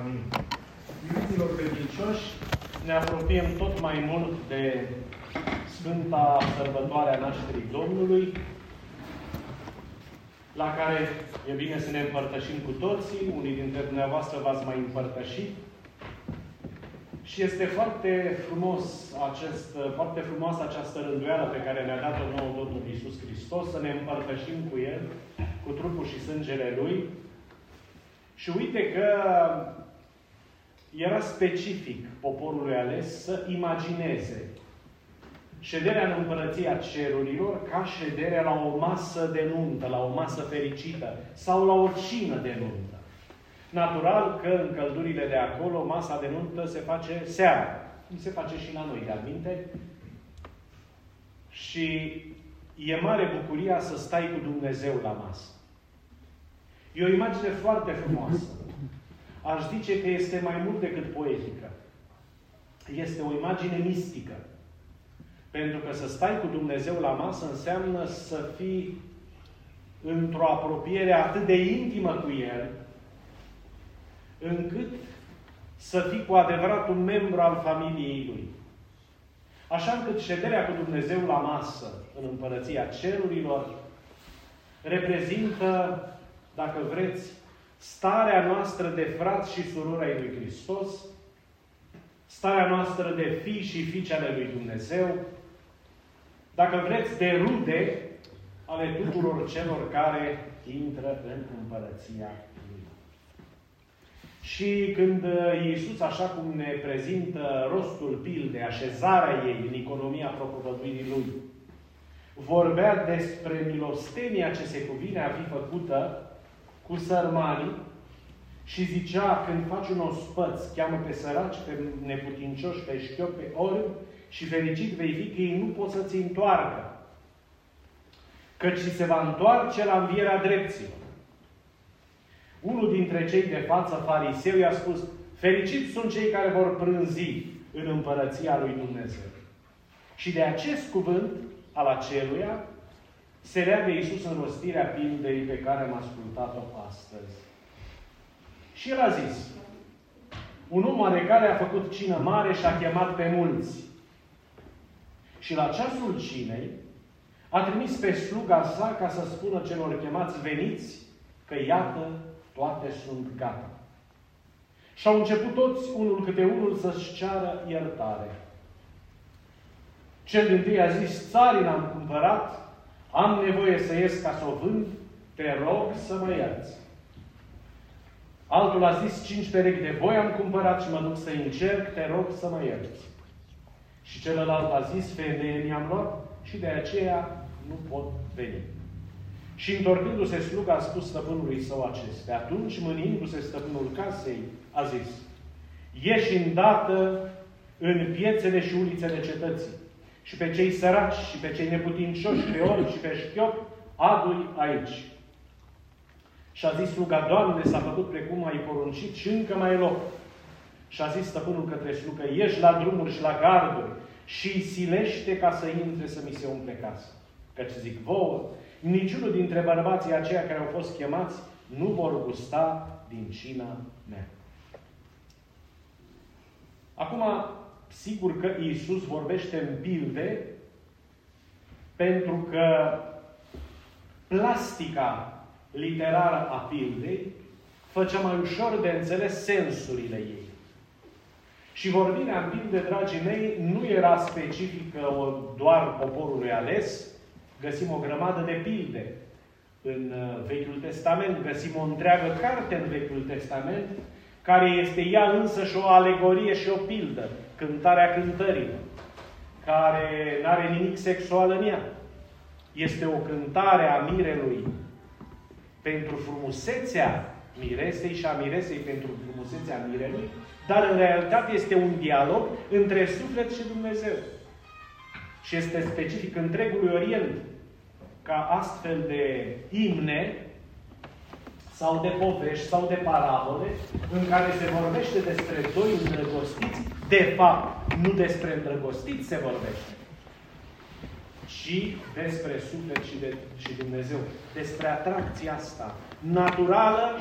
Amin. Iubiților credincioși, ne apropiem tot mai mult de Sfânta Sărbătoare a Nașterii Domnului, la care e bine să ne împărtășim cu toții. Unii dintre dumneavoastră v-ați mai împărtășit. Și este foarte frumos acest, foarte frumoasă această rânduială pe care ne-a dat-o nouă Domnul Iisus Hristos, să ne împărtășim cu El, cu trupul și sângele Lui. Și uite că era specific poporului ales să imagineze șederea în împărăția cerurilor ca șederea la o masă de nuntă, la o masă fericită sau la o cină de nuntă. Natural că în căldurile de acolo masa de nuntă se face seara. Cum se face și la noi, de aminte. Și e mare bucuria să stai cu Dumnezeu la masă. E o imagine foarte frumoasă. Aș zice că este mai mult decât poetică. Este o imagine mistică. Pentru că să stai cu Dumnezeu la masă înseamnă să fii într-o apropiere atât de intimă cu El, încât să fii cu adevărat un membru al familiei Lui. Așa încât șederea cu Dumnezeu la masă în împărăția cerurilor reprezintă, dacă vreți, starea noastră de frat și surori ai lui Hristos, starea noastră de fi și fiice ale lui Dumnezeu, dacă vreți, de rude ale tuturor celor care intră în împărăția Lui. Și când uh, Iisus, așa cum ne prezintă rostul pilde, așezarea ei în economia propovăduirii Lui, vorbea despre milostenia ce se cuvine a fi făcută cu sărmanii și zicea, când faci un ospăț, cheamă pe săraci, pe neputincioși, pe șchiopi, pe ori, și fericit vei fi că ei nu pot să-ți întoarcă. Căci se va întoarce la învierea drepților. Unul dintre cei de față, fariseu, i-a spus, fericiți sunt cei care vor prânzi în împărăția lui Dumnezeu. Și de acest cuvânt al aceluia se leagă Iisus în rostirea pildei pe care am ascultat-o astăzi. Și el a zis, un om oarecare a făcut cină mare și a chemat pe mulți. Și la ceasul cinei a trimis pe sluga sa ca să spună celor chemați veniți că iată, toate sunt gata. Și au început toți, unul câte unul, să-și ceară iertare. Cel din tâi a zis, țarii am cumpărat, am nevoie să ies ca să o vând, te rog să mă ierți. Altul a zis, cinci perechi de voi am cumpărat și mă duc să încerc, te rog să mă ierți. Și celălalt a zis, femeie mi-am luat și de aceea nu pot veni. Și întorcându-se sluga a spus stăpânului său acestea. Atunci, mânindu-se stăpânul casei, a zis, ieși îndată în piețele și ulițele cetății și pe cei săraci și pe cei neputincioși, pe ori și pe șchiop, adu aici. Și a zis sluga, Doamne, s-a făcut precum ai poruncit și încă mai e loc. Și a zis stăpânul către slugă, ieși la drumuri și la garduri și îi silește ca să intre să mi se umple casă. Căci zic vouă, niciunul dintre bărbații aceia care au fost chemați nu vor gusta din cina mea. Acum, sigur că Iisus vorbește în pilde pentru că plastica literară a pildei făcea mai ușor de înțeles sensurile ei. Și vorbirea în pilde, dragii mei, nu era specifică doar poporului ales. Găsim o grămadă de pilde în uh, Vechiul Testament. Găsim o întreagă carte în Vechiul Testament, care este ea însă și o alegorie și o pildă. Cântarea cântărilor, care nu are nimic sexual în ea. Este o cântare a mirelui pentru frumusețea miresei și a miresei pentru frumusețea mirelui, dar în realitate este un dialog între suflet și Dumnezeu. Și este specific întregului Orient ca astfel de imne sau de povești sau de parabole în care se vorbește despre doi îndrăgostiți, de fapt, nu despre îndrăgostiți se vorbește, ci despre suflet și, de, și Dumnezeu. Despre atracția asta naturală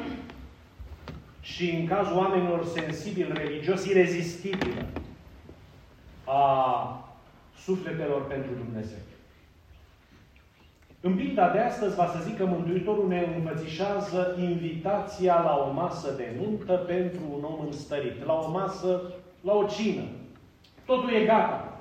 și în cazul oamenilor sensibili, religios, irezistibilă a sufletelor pentru Dumnezeu. În pilda de astăzi va să zic că Mântuitorul ne învățișează invitația la o masă de nuntă pentru un om înstărit. La o masă, la o cină. Totul e gata.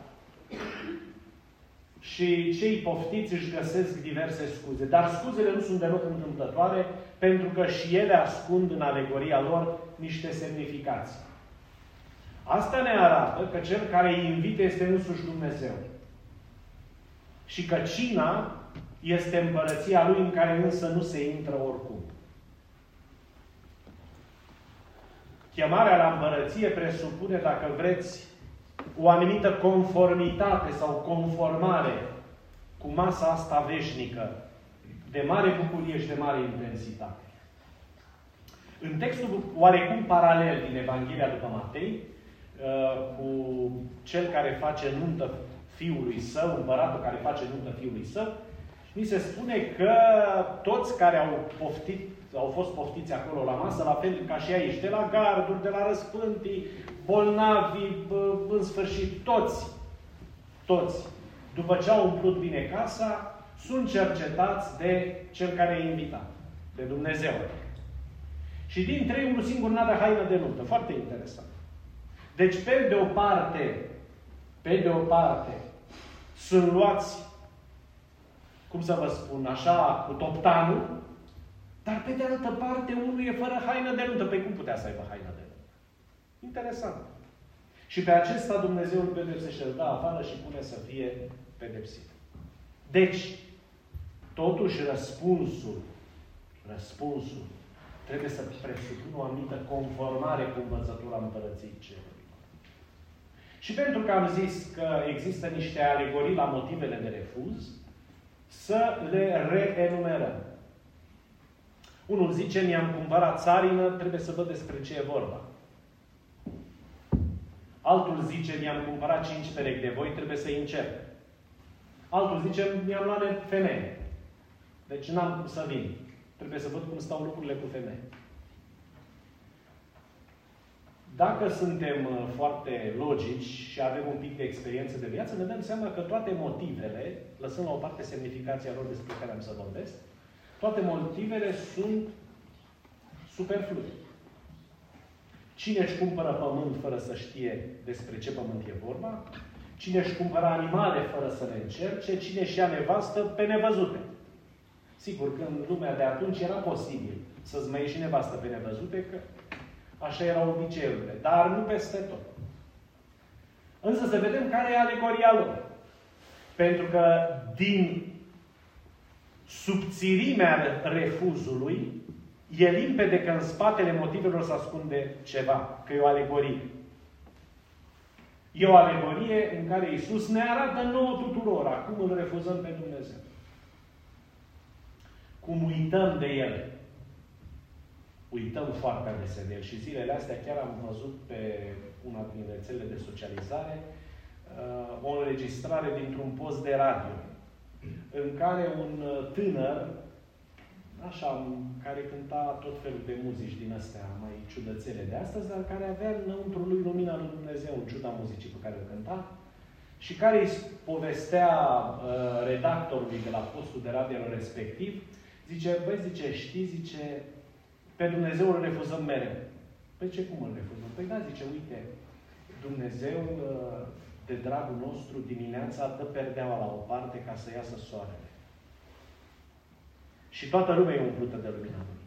Și cei poftiți își găsesc diverse scuze. Dar scuzele nu sunt deloc întâmplătoare, pentru că și ele ascund în alegoria lor niște semnificații. Asta ne arată că cel care îi invite este însuși Dumnezeu. Și că cina este împărăția Lui în care însă nu se intră oricum. Chemarea la împărăție presupune, dacă vreți, o anumită conformitate sau conformare cu masa asta veșnică, de mare bucurie și de mare intensitate. În textul oarecum paralel din Evanghelia după Matei, uh, cu cel care face nuntă fiului său, împăratul care face nuntă fiului său, mi se spune că toți care au poftit, au fost poftiți acolo la masă, la fel ca și aici, de la garduri, de la răspântii, bolnavi, în sfârșit, toți, toți, după ce au umplut bine casa, sunt cercetați de cel care i-a invitat, de Dumnezeu. Și din trei, unul singur n-a de haină de nuntă. Foarte interesant. Deci, pe de o parte, pe de o parte, sunt luați cum să vă spun, așa, cu toptanul, dar pe de altă parte, unul e fără haină de nuntă. Pe cum putea să aibă haină de nuntă? Interesant. Și pe acesta Dumnezeu îl pedepsește, îl dă afară și pune să fie pedepsit. Deci, totuși răspunsul, răspunsul trebuie să presupună o anumită conformare cu învățătura Împărăției Cerului. Și pentru că am zis că există niște alegorii la motivele de refuz, să le reenumerăm. Unul zice, mi-am cumpărat țarină, trebuie să văd despre ce e vorba. Altul zice, mi-am cumpărat cinci perechi de voi, trebuie să încep. Altul zice, mi-am luat femeie. Deci n-am cum să vin. Trebuie să văd cum stau lucrurile cu femeie. Dacă suntem uh, foarte logici și avem un pic de experiență de viață, ne dăm seama că toate motivele, lăsând la o parte semnificația lor despre care am să vorbesc, toate motivele sunt superflue. Cine își cumpără pământ fără să știe despre ce pământ e vorba? Cine își cumpără animale fără să le încerce? Cine își ia nevastă pe nevăzute? Sigur că în lumea de atunci era posibil să-ți mai ieși nevastă pe nevăzute, că Așa erau obiceiurile. Dar nu peste tot. Însă să vedem care e alegoria lor. Pentru că din subțirimea refuzului, e limpede că în spatele motivelor se ascunde ceva, că e o alegorie. E o alegorie în care Isus ne arată nouă tuturor acum îl refuzăm pe Dumnezeu. Cum uităm de El uităm foarte adesea de el. Și zilele astea chiar am văzut pe una din rețelele de socializare uh, o înregistrare dintr-un post de radio în care un uh, tânăr, așa, care cânta tot felul de muzici din astea mai ciudățele de astăzi, dar care avea înăuntru lui lumina lui Dumnezeu, în ciuda muzicii pe care o cânta, și care îi povestea uh, redactorului de la postul de radio respectiv, zice, băi, zice, știi, zice, pe Dumnezeu îl refuzăm mereu. Păi ce cum îl refuzăm? Păi da, zice, uite, Dumnezeu, uh, de dragul nostru, dimineața dă perdeaua la o parte ca să iasă soarele. Și toată lumea e umplută de lumina Lui.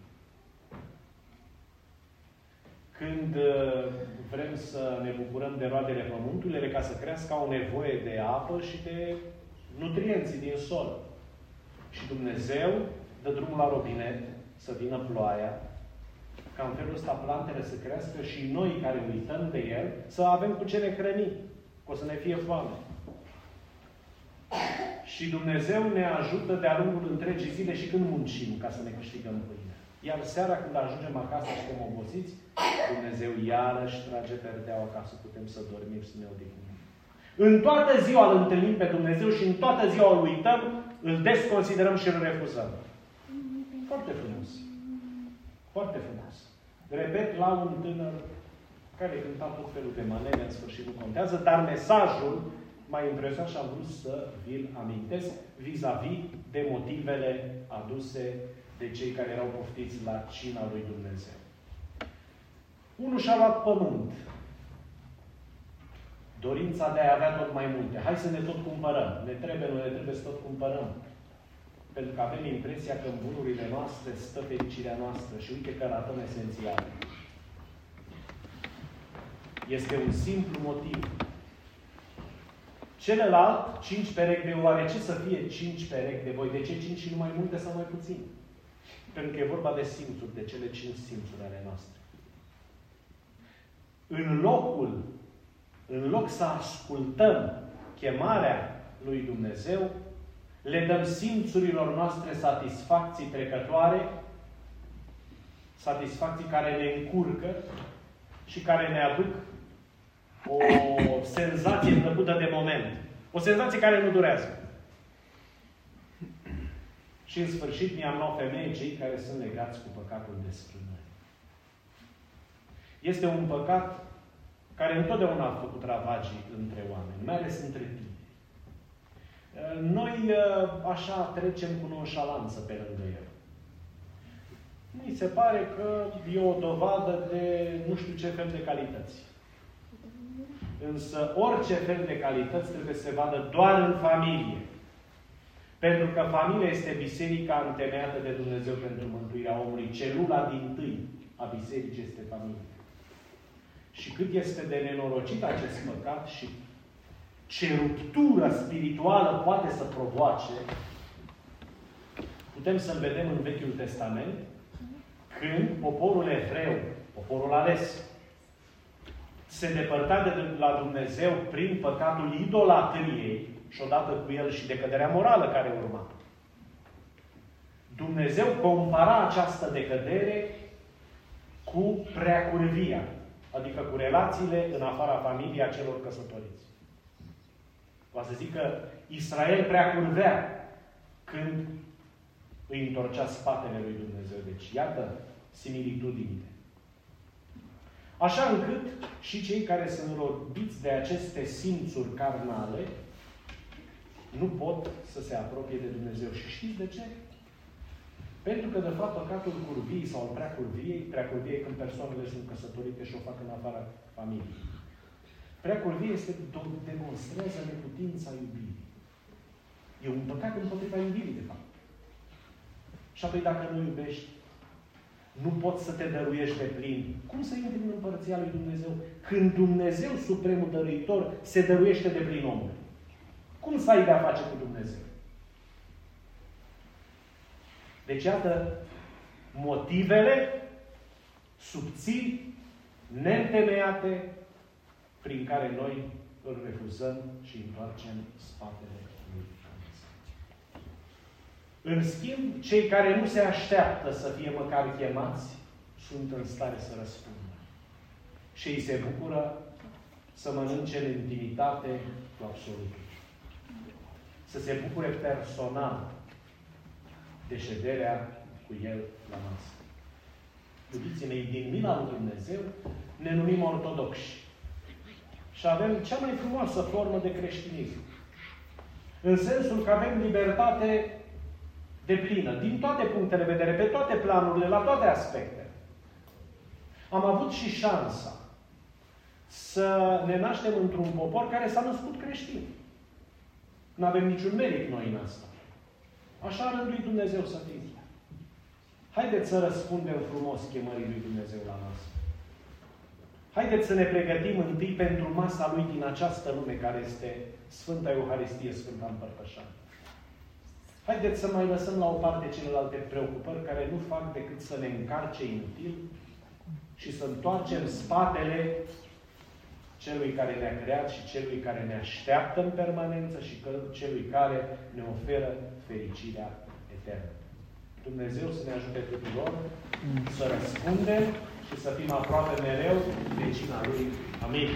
Când uh, vrem să ne bucurăm de roadele pământului, ele ca să crească au nevoie de apă și de nutrienții din sol. Și Dumnezeu dă drumul la robinet să vină ploaia, ca în felul ăsta plantele să crească și noi care uităm de el să avem cu ce ne hrăni, că o să ne fie foame. Și Dumnezeu ne ajută de-a lungul întregii zile și când muncim ca să ne câștigăm pâine. Iar seara când ajungem acasă și suntem obosiți, Dumnezeu iarăși trage perdeaua ca să putem să dormim, să ne odihnim. În toată ziua îl întâlnim pe Dumnezeu și în toată ziua îl uităm, îl desconsiderăm și îl refuzăm. Foarte frumos. Foarte frumos. Repet, la un tânăr care cânta tot felul de manele, în sfârșit nu contează, dar mesajul m-a impresionat și am vrut să vi-l amintesc vis-a-vis -vis de motivele aduse de cei care erau poftiți la cina lui Dumnezeu. Unul și-a luat pământ. Dorința de a avea tot mai multe. Hai să ne tot cumpărăm. Ne trebuie, nu ne trebuie să tot cumpărăm. Pentru că avem impresia că în bunurile noastre stă fericirea noastră și uite că ratăm esențial. Este un simplu motiv. Celălalt, cinci perechi de oare ce să fie cinci perechi de voi? De ce cinci și nu mai multe sau mai puțin? Pentru că e vorba de simțuri, de cele cinci simțuri ale noastre. În locul, în loc să ascultăm chemarea lui Dumnezeu, le dăm simțurilor noastre satisfacții trecătoare, satisfacții care ne încurcă și care ne aduc o senzație plăcută de moment. O senzație care nu durează. Și în sfârșit mi-am luat femeie cei care sunt legați cu păcatul desfrânării. Este un păcat care întotdeauna a făcut ravagii între oameni, mai ales între tine. Noi așa trecem cu nonșalanță pe lângă el. Mi se pare că e o dovadă de nu știu ce fel de calități. Însă orice fel de calități trebuie să se vadă doar în familie. Pentru că familia este biserica întemeiată de Dumnezeu pentru mântuirea omului. Celula din tâi a bisericii este familia. Și cât este de nenorocit acest păcat și ce ruptură spirituală poate să provoace, putem să-l vedem în Vechiul Testament, când poporul evreu, poporul ales, se depărta de la Dumnezeu prin păcatul idolatriei și odată cu el și decăderea morală care urma. Dumnezeu compara această decădere cu preacurvia, adică cu relațiile în afara familiei a celor căsătoriți. Va să zic că Israel preacurvea când îi întorcea spatele lui Dumnezeu. Deci, iată similitudinile. Așa încât și cei care sunt robiți de aceste simțuri carnale nu pot să se apropie de Dumnezeu. Și știți de ce? Pentru că, de fapt, păcatul curviei sau prea curviei, prea curviei când persoanele sunt căsătorite și o fac în afara familiei. Prea curvie este demonstrează neputința iubirii. E un păcat împotriva iubirii, de fapt. Și apoi dacă nu iubești, nu poți să te dăruiești de plin. Cum să intri în Împărăția lui Dumnezeu? Când Dumnezeu, Supremul Dăruitor, se dăruiește de plin omului. Cum să ai de-a face cu Dumnezeu? Deci, iată, motivele subțiri, neîntemeiate, prin care noi îl refuzăm și întoarcem spatele lui În schimb, cei care nu se așteaptă să fie măcar chemați, sunt în stare să răspundă. Și îi se bucură să mănânce în intimitate cu absolutul să se bucure personal de șederea cu El la masă. Iubiții mei, din mila lui Dumnezeu ne numim ortodoxi. Și avem cea mai frumoasă formă de creștinism. În sensul că avem libertate de plină, din toate punctele de vedere, pe toate planurile, la toate aspectele. Am avut și șansa să ne naștem într-un popor care s-a născut creștin. Nu avem niciun merit noi în asta. Așa a rânduit Dumnezeu să fim. Haideți să răspundem frumos chemării lui Dumnezeu la masă. Haideți să ne pregătim întâi pentru masa Lui din această lume care este Sfânta Euharistie, Sfânta Împărtășană. Haideți să mai lăsăm la o parte celelalte preocupări care nu fac decât să ne încarce inutil și să întoarcem spatele celui care ne-a creat și celui care ne așteaptă în permanență și celui care ne oferă fericirea eternă. Dumnezeu să ne ajute tuturor să răspundem și să fim aproape mereu de cina Lui. Amin.